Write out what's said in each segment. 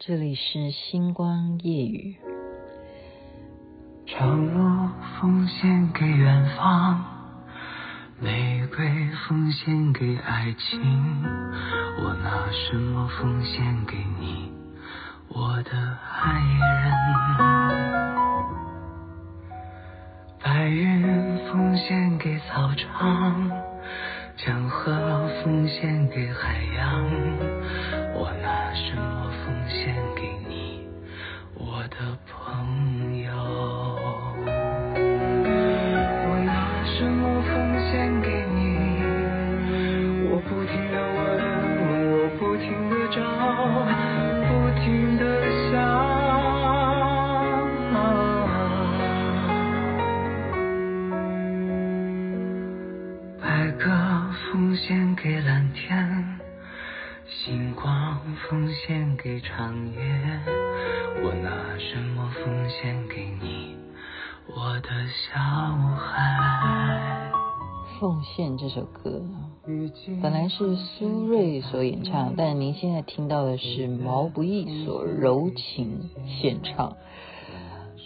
这里是星光夜语。朝露奉献给远方，玫瑰奉献给爱情，我拿什么奉献给你，我的爱人？白云奉献给草场，江河奉献给海洋，我拿什么奉是苏芮所演唱，但您现在听到的是毛不易所柔情献唱。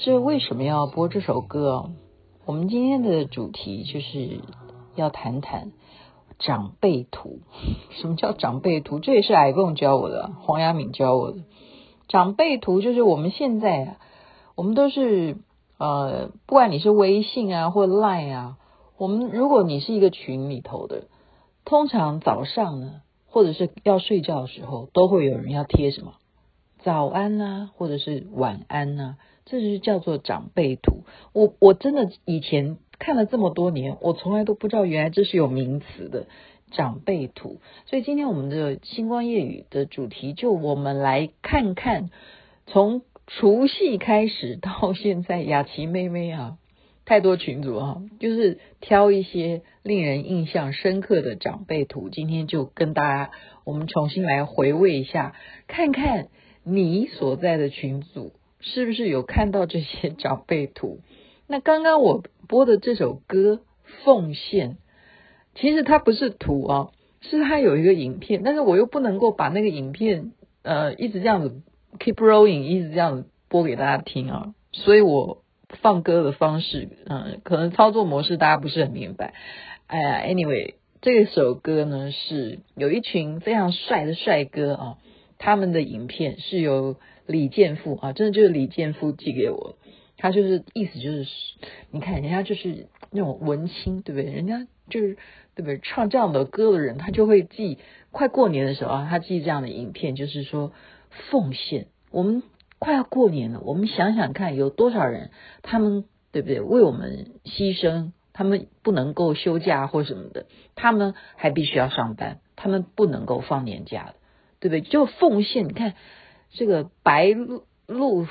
这为什么要播这首歌？我们今天的主题就是要谈谈。长辈图，什么叫长辈图？这也是 iPhone 教我的，黄雅敏教我的。长辈图就是我们现在啊，我们都是呃，不管你是微信啊或 Line 啊，我们如果你是一个群里头的，通常早上呢，或者是要睡觉的时候，都会有人要贴什么早安啊，或者是晚安啊，这就是叫做长辈图。我我真的以前。看了这么多年，我从来都不知道原来这是有名词的长辈图。所以今天我们的星光夜语的主题，就我们来看看，从除夕开始到现在，雅琪妹妹啊，太多群组啊，就是挑一些令人印象深刻的长辈图。今天就跟大家，我们重新来回味一下，看看你所在的群组是不是有看到这些长辈图。那刚刚我播的这首歌《奉献》，其实它不是图啊，是它有一个影片，但是我又不能够把那个影片呃一直这样子 keep rolling，一直这样子播给大家听啊，所以我放歌的方式，嗯、可能操作模式大家不是很明白。哎呀，anyway，这首歌呢是有一群非常帅的帅哥啊，他们的影片是由李健富啊，真的就是李健富寄给我。他就是意思就是，你看人家就是那种文青，对不对？人家就是对不对？唱这样的歌的人，他就会寄。快过年的时候啊，他寄这样的影片，就是说奉献。我们快要过年了，我们想想看，有多少人，他们对不对？为我们牺牲，他们不能够休假或什么的，他们还必须要上班，他们不能够放年假的，对不对？就奉献。你看这个白鹿。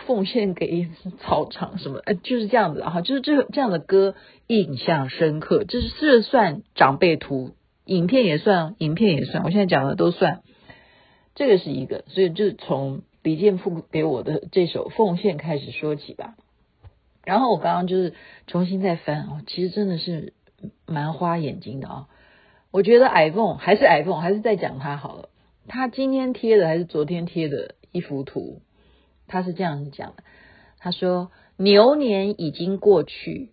奉献给草场什么？呃，就是这样子哈，就是这这样的歌印象深刻，这是这算长辈图，影片也算，影片也算，我现在讲的都算。这个是一个，所以就从李健富给我的这首《奉献》开始说起吧。然后我刚刚就是重新再翻哦，其实真的是蛮花眼睛的啊。我觉得 iPhone 还是 iPhone，还是再讲它好了。他今天贴的还是昨天贴的一幅图。他是这样子讲的，他说牛年已经过去，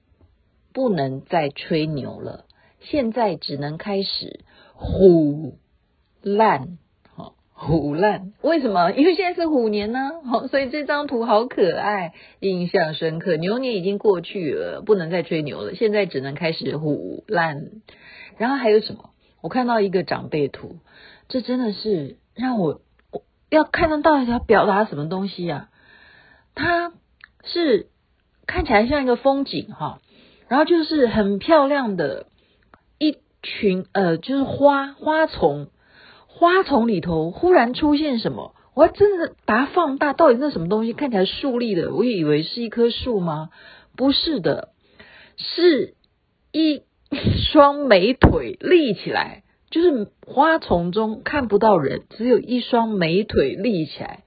不能再吹牛了，现在只能开始唬烂，虎烂。为什么？因为现在是虎年呢，好，所以这张图好可爱，印象深刻。牛年已经过去了，不能再吹牛了，现在只能开始虎烂。然后还有什么？我看到一个长辈图，这真的是让我。要看得到一条表达什么东西啊？它是看起来像一个风景哈，然后就是很漂亮的一群呃，就是花花丛，花丛里头忽然出现什么？我还真的把它放大，到底那什么东西？看起来竖立的，我以为是一棵树吗？不是的，是一双美腿立起来。就是花丛中看不到人，只有一双美腿立起来。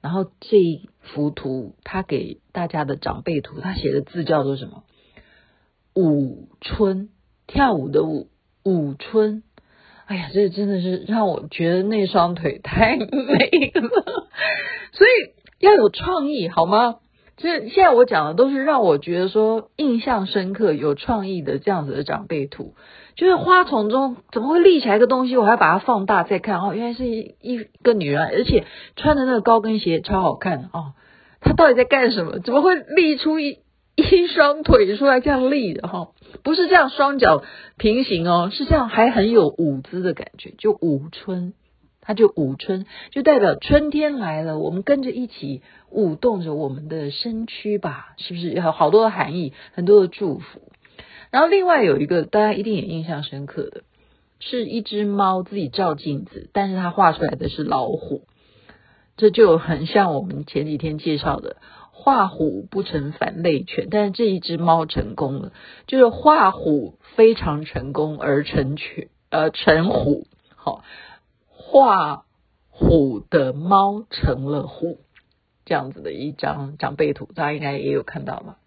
然后这一幅图，他给大家的长辈图，他写的字叫做什么？舞春，跳舞的舞，舞春。哎呀，这真的是让我觉得那双腿太美了。所以要有创意好吗？就是现在我讲的都是让我觉得说印象深刻、有创意的这样子的长辈图。就是花丛中怎么会立起来一个东西？我还要把它放大再看哦，原来是一一个女人，而且穿的那个高跟鞋超好看哦。她到底在干什么？怎么会立出一一双腿出来这样立的哈、不是这样双脚平行哦，是这样还很有舞姿的感觉，就舞春，它就舞春，就代表春天来了，我们跟着一起舞动着我们的身躯吧，是不是？有好多的含义，很多的祝福。然后另外有一个大家一定也印象深刻的，是一只猫自己照镜子，但是它画出来的是老虎，这就很像我们前几天介绍的画虎不成反类犬，但是这一只猫成功了，就是画虎非常成功而成犬，呃成虎，好，画虎的猫成了虎，这样子的一张长辈图，大家应该也有看到吧？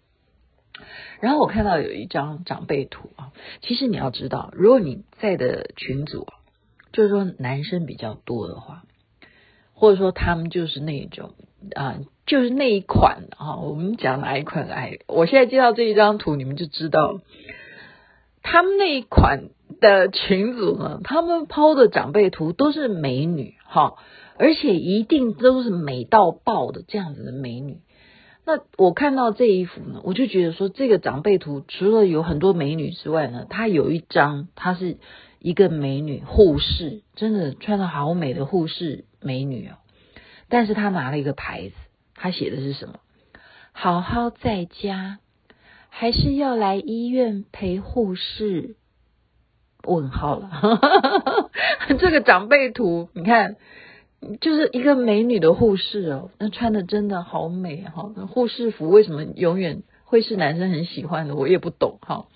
然后我看到有一张长辈图啊，其实你要知道，如果你在的群组，就是说男生比较多的话，或者说他们就是那种啊，就是那一款啊，我们讲哪一款来，我现在介绍这一张图，你们就知道，他们那一款的群组呢，他们抛的长辈图都是美女哈，而且一定都是美到爆的这样子的美女。那我看到这一幅呢，我就觉得说，这个长辈图除了有很多美女之外呢，它有一张，她是一个美女护士，真的穿的好美的护士美女哦。但是她拿了一个牌子，他写的是什么？好好在家，还是要来医院陪护士？问号了，这个长辈图，你看。就是一个美女的护士哦，那穿的真的好美哈！那护士服为什么永远会是男生很喜欢的？我也不懂哈。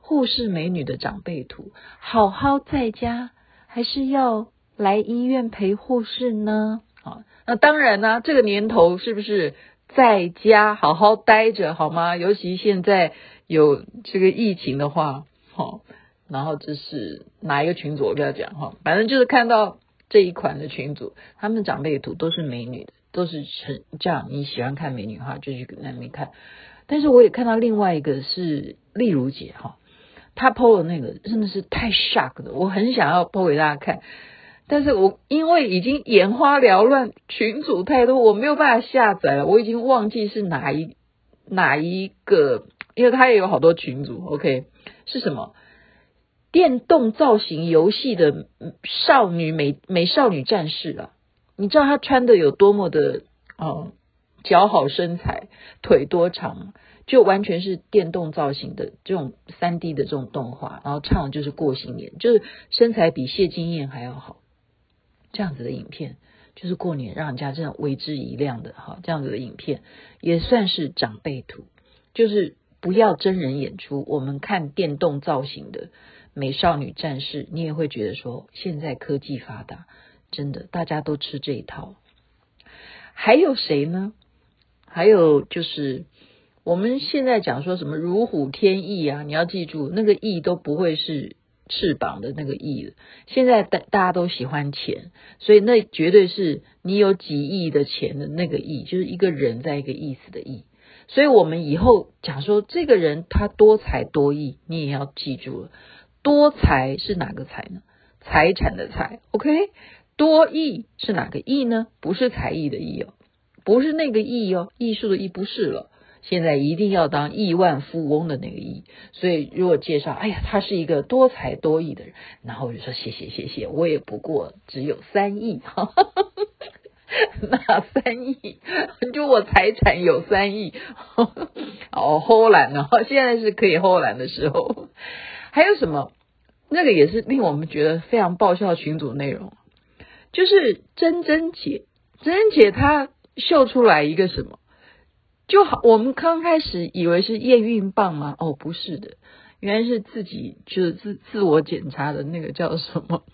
护士美女的长辈图，好好在家还是要来医院陪护士呢？啊，那当然呢，这个年头是不是在家好好待着好吗？尤其现在有这个疫情的话，好，然后这是哪一个群组我不要讲哈，反正就是看到。这一款的群组，他们长辈图都是美女的，都是成这样。你喜欢看美女的话，就去那边看。但是我也看到另外一个是丽如姐哈，她 PO 的那个真的是太 shock 的，我很想要 PO 给大家看，但是我因为已经眼花缭乱，群组太多，我没有办法下载了，我已经忘记是哪一哪一个，因为它也有好多群组，OK 是什么？电动造型游戏的少女美美少女战士啊，你知道她穿的有多么的哦，姣好身材，腿多长，就完全是电动造型的这种三 D 的这种动画，然后唱的就是过新年，就是身材比谢金燕还要好，这样子的影片就是过年让人家这样为之一亮的哈，这样子的影片也算是长辈图，就是不要真人演出，我们看电动造型的。美少女战士，你也会觉得说，现在科技发达，真的大家都吃这一套。还有谁呢？还有就是我们现在讲说什么如虎添翼啊，你要记住，那个翼都不会是翅膀的那个翼了。现在大大家都喜欢钱，所以那绝对是你有几亿的钱的那个亿，就是一个人在一个意思的意。所以我们以后讲说这个人他多才多艺，你也要记住了。多财是哪个财呢？财产的财，OK。多艺是哪个艺呢？不是才艺的艺哦，不是那个艺哦，艺术的艺不是了。现在一定要当亿万富翁的那个亿。所以如果介绍，哎呀，他是一个多才多艺的人，然后我就说谢谢谢谢，我也不过只有三亿，哈哈哈哈，那三亿？就我财产有三亿，哦，偷懒呢，现在是可以偷懒的时候。还有什么？那个也是令我们觉得非常爆笑群组内容，就是珍珍姐，珍珍姐她秀出来一个什么？就好，我们刚开始以为是验孕棒嘛？哦，不是的，原来是自己就是自自我检查的那个叫什么？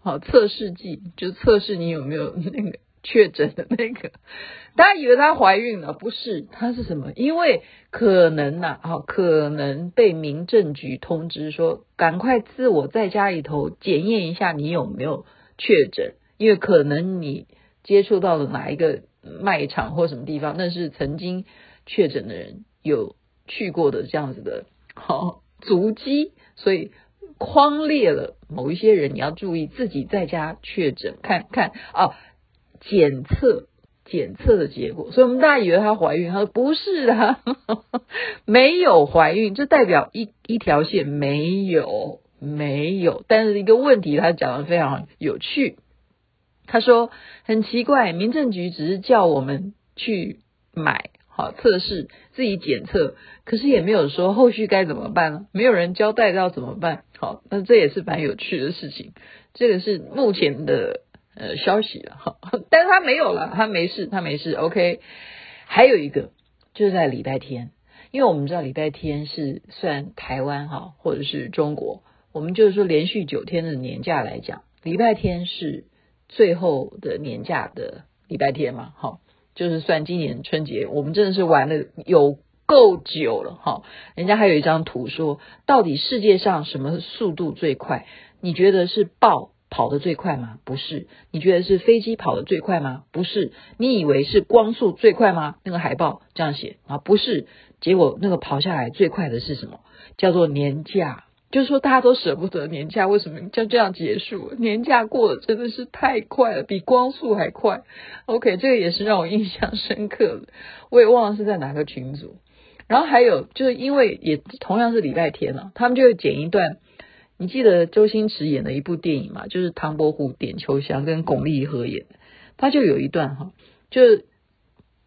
好，测试剂，就测试你有没有那个。确诊的那个，大家以为她怀孕了，不是，她是什么？因为可能呐、啊，好，可能被民政局通知说，赶快自我在家里头检验一下你有没有确诊，因为可能你接触到了哪一个卖场或什么地方，那是曾经确诊的人有去过的这样子的好足迹，所以框列了某一些人，你要注意自己在家确诊，看看啊，检测检测的结果，所以我们大家以为她怀孕，她说不是的，没有怀孕，这代表一一条线没有没有，但是一个问题，他讲的非常有趣。他说很奇怪，民政局只是叫我们去买好测试，自己检测，可是也没有说后续该怎么办呢？没有人交代要怎么办。好，那这也是蛮有趣的事情。这个是目前的呃消息了哈，但是他没有了，他没事，他没事。OK，还有一个就是在礼拜天，因为我们知道礼拜天是算台湾哈或者是中国，我们就是说连续九天的年假来讲，礼拜天是。最后的年假的礼拜天嘛，好，就是算今年春节，我们真的是玩的有够久了，哈。人家还有一张图说，到底世界上什么速度最快？你觉得是豹跑得最快吗？不是。你觉得是飞机跑得最快吗？不是。你以为是光速最快吗？那个海报这样写啊，不是。结果那个跑下来最快的是什么？叫做年假。就是说，大家都舍不得年假，为什么就这样结束？年假过得真的是太快了，比光速还快。OK，这个也是让我印象深刻的。我也忘了是在哪个群组。然后还有，就是因为也同样是礼拜天了，他们就会剪一段。你记得周星驰演的一部电影嘛？就是唐伯虎点秋香跟巩俐合演的，他就有一段哈，就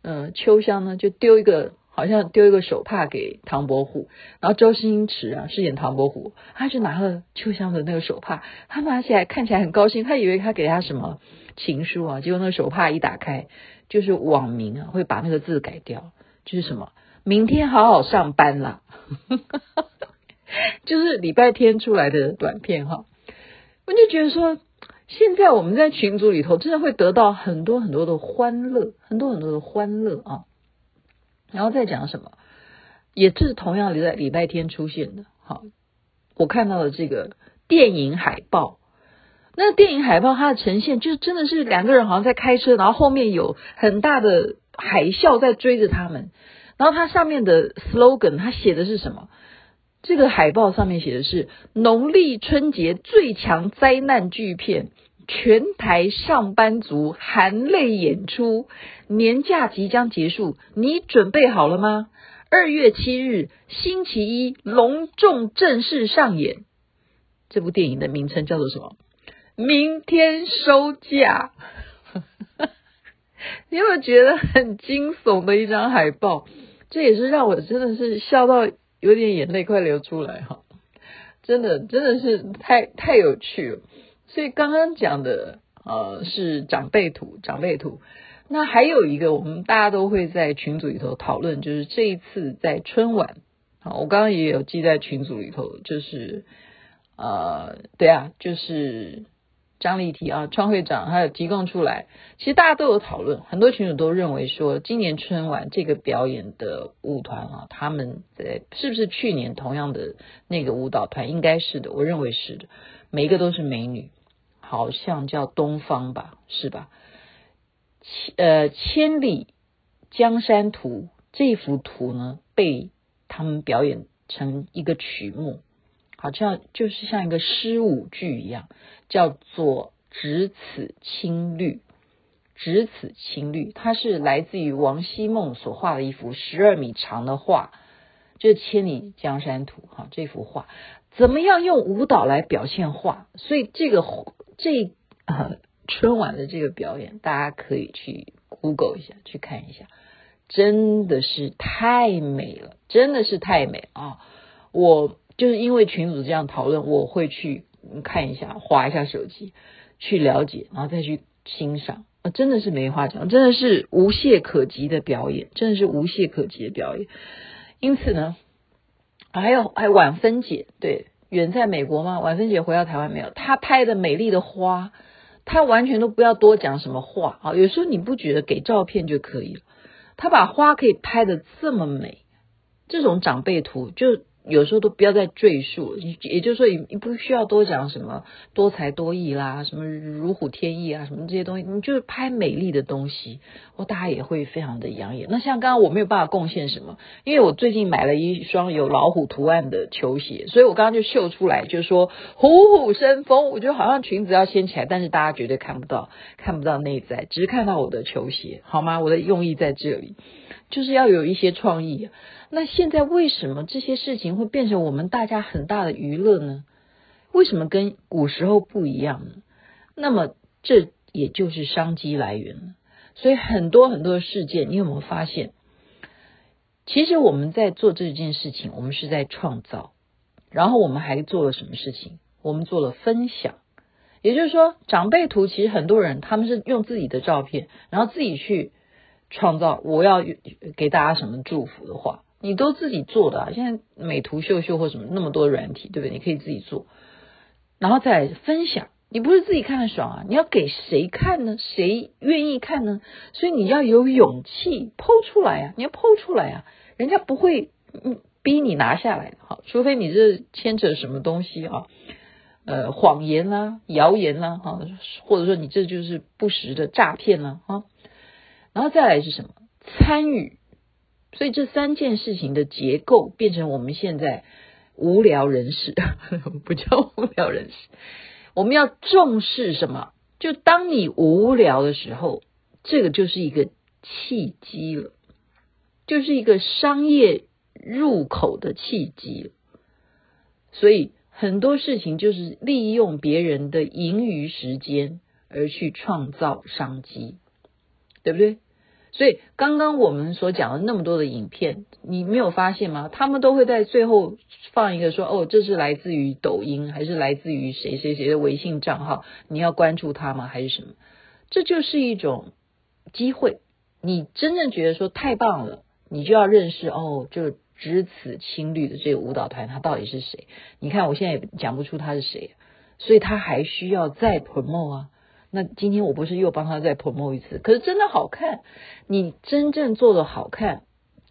嗯、呃，秋香呢就丢一个。好像丢一个手帕给唐伯虎，然后周星驰啊饰演唐伯虎，他就拿了秋香的那个手帕，他拿起来看起来很高兴，他以为他给他什么情书啊，结果那个手帕一打开，就是网民啊会把那个字改掉，就是什么明天好好上班啦，就是礼拜天出来的短片哈，我就觉得说，现在我们在群组里头真的会得到很多很多的欢乐，很多很多的欢乐啊。然后再讲什么，也是同样在礼拜天出现的。好，我看到了这个电影海报。那电影海报它的呈现，就真的是两个人好像在开车，然后后面有很大的海啸在追着他们。然后它上面的 slogan，它写的是什么？这个海报上面写的是农历春节最强灾难巨片。全台上班族含泪演出，年假即将结束，你准备好了吗？二月七日星期一隆重正式上演。这部电影的名称叫做什么？明天收假。你有没有觉得很惊悚的一张海报？这也是让我真的是笑到有点眼泪快流出来哈！真的真的是太太有趣了。所以刚刚讲的呃是长辈图，长辈图。那还有一个我们大家都会在群组里头讨论，就是这一次在春晚啊，我刚刚也有记在群组里头，就是呃对啊，就是张丽缇啊，创会长还有提供出来，其实大家都有讨论，很多群主都认为说，今年春晚这个表演的舞团啊，他们在是不是去年同样的那个舞蹈团？应该是的，我认为是的，每一个都是美女。好像叫东方吧，是吧？千呃，千里江山图这幅图呢，被他们表演成一个曲目，好像就是像一个诗舞剧一样，叫做《只此青绿》。只此青绿，它是来自于王希孟所画的一幅十二米长的画，就是《千里江山图》哈。这幅画怎么样用舞蹈来表现画？所以这个。这呃春晚的这个表演，大家可以去 Google 一下，去看一下，真的是太美了，真的是太美啊！我就是因为群组这样讨论，我会去看一下，划一下手机，去了解，然后再去欣赏啊，真的是没话讲，真的是无懈可击的表演，真的是无懈可击的表演。因此呢，还有还有婉芬姐对。远在美国吗？婉芬姐回到台湾没有？她拍的美丽的花，她完全都不要多讲什么话啊！有时候你不觉得给照片就可以了？她把花可以拍的这么美，这种长辈图就有时候都不要再赘述。也就是说，你你不需要多讲什么多才多艺啦，什么如虎添翼啊，什么这些东西，你就是拍美丽的东西，哦，大家也会非常的养眼。那像刚刚我没有办法贡献什么，因为我最近买了一双有老虎图案的球鞋，所以我刚刚就秀出来，就是说虎虎生风。我觉得好像裙子要掀起来，但是大家绝对看不到，看不到内在，只是看到我的球鞋，好吗？我的用意在这里。就是要有一些创意。那现在为什么这些事情会变成我们大家很大的娱乐呢？为什么跟古时候不一样呢？那么这也就是商机来源了。所以很多很多的事件，你有没有发现？其实我们在做这件事情，我们是在创造。然后我们还做了什么事情？我们做了分享。也就是说，长辈图其实很多人他们是用自己的照片，然后自己去。创造我要给大家什么祝福的话，你都自己做的啊。现在美图秀秀或什么那么多软体，对不对？你可以自己做，然后再分享。你不是自己看的爽啊，你要给谁看呢？谁愿意看呢？所以你要有勇气 PO 出来啊！你要 PO 出来啊！人家不会嗯逼你拿下来的，好，除非你这牵扯什么东西啊，呃，谎言啦、谣言啦，哈，或者说你这就是不实的诈骗啦，啊。然后再来是什么？参与，所以这三件事情的结构变成我们现在无聊人士，不叫无聊人士。我们要重视什么？就当你无聊的时候，这个就是一个契机了，就是一个商业入口的契机。所以很多事情就是利用别人的盈余时间而去创造商机，对不对？所以刚刚我们所讲的那么多的影片，你没有发现吗？他们都会在最后放一个说：“哦，这是来自于抖音，还是来自于谁谁谁的微信账号？你要关注他吗？还是什么？”这就是一种机会。你真正觉得说太棒了，你就要认识哦，就只此青绿的这个舞蹈团，他到底是谁？你看我现在也讲不出他是谁，所以他还需要再 promote 啊。那今天我不是又帮他再 promo 一次？可是真的好看，你真正做的好看，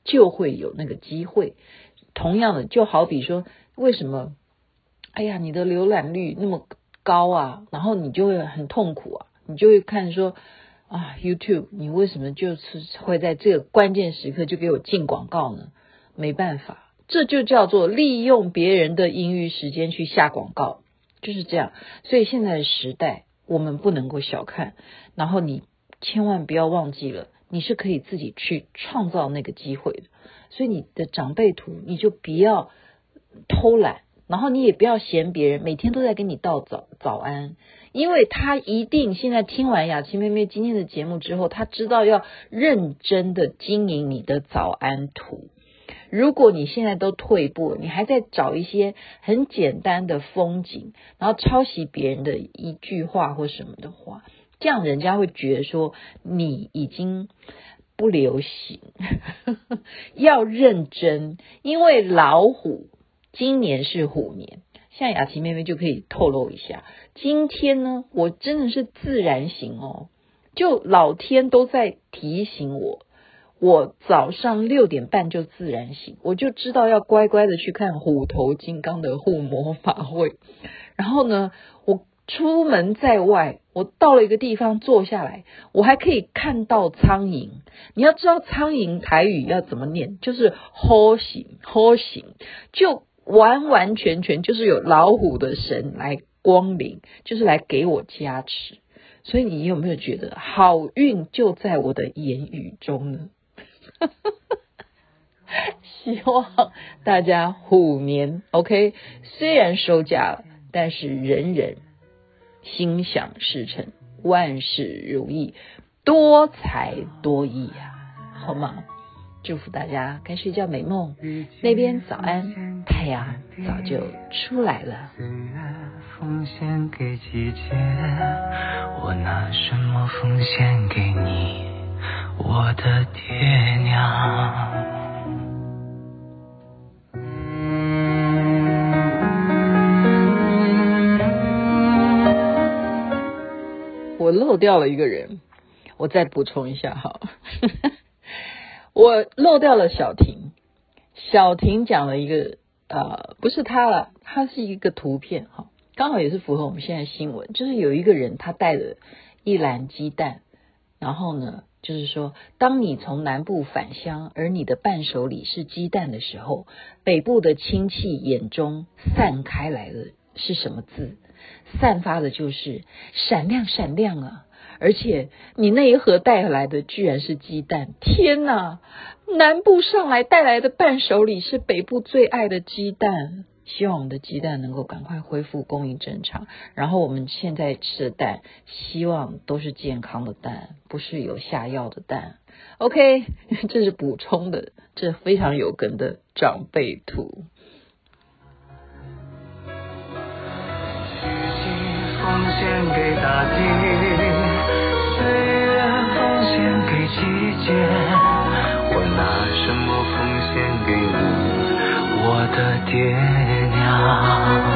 就会有那个机会。同样的，就好比说，为什么？哎呀，你的浏览率那么高啊，然后你就会很痛苦啊，你就会看说啊，YouTube，你为什么就是会在这个关键时刻就给我进广告呢？没办法，这就叫做利用别人的盈余时间去下广告，就是这样。所以现在的时代。我们不能够小看，然后你千万不要忘记了，你是可以自己去创造那个机会的。所以你的长辈图，你就不要偷懒，然后你也不要嫌别人每天都在跟你道早早安，因为他一定现在听完雅琪妹妹今天的节目之后，他知道要认真的经营你的早安图。如果你现在都退步，你还在找一些很简单的风景，然后抄袭别人的一句话或什么的话，这样人家会觉得说你已经不流行。要认真，因为老虎今年是虎年，像雅琪妹妹就可以透露一下，今天呢，我真的是自然醒哦，就老天都在提醒我。我早上六点半就自然醒，我就知道要乖乖的去看虎头金刚的护魔法会。然后呢，我出门在外，我到了一个地方坐下来，我还可以看到苍蝇。你要知道苍蝇台语要怎么念，就是好行好行，就完完全全就是有老虎的神来光临，就是来给我加持。所以你有没有觉得好运就在我的言语中呢？希望大家虎年 OK，虽然收假了，但是人人心想事成，万事如意，多才多艺呀，好吗？祝福大家该睡觉美梦。那边早安，太阳早就出来了。奉献给季节，我拿什么奉献给你？我的爹娘，我漏掉了一个人，我再补充一下哈，我漏掉了小婷，小婷讲了一个呃，不是他了，他是一个图片哈，刚好也是符合我们现在新闻，就是有一个人他带了一篮鸡蛋，然后呢，就是说，当你从南部返乡，而你的伴手礼是鸡蛋的时候，北部的亲戚眼中散开来的是什么字？散发的就是闪亮闪亮啊！而且你那一盒带来的居然是鸡蛋，天哪！南部上来带来的伴手礼是北部最爱的鸡蛋。希望我们的鸡蛋能够赶快恢复供应正常，然后我们现在吃的蛋，希望都是健康的蛋，不是有下药的蛋。OK，这是补充的，这非常有根的长辈图。奉献给大地，岁月奉献给季节，我拿什么奉，的爹娘？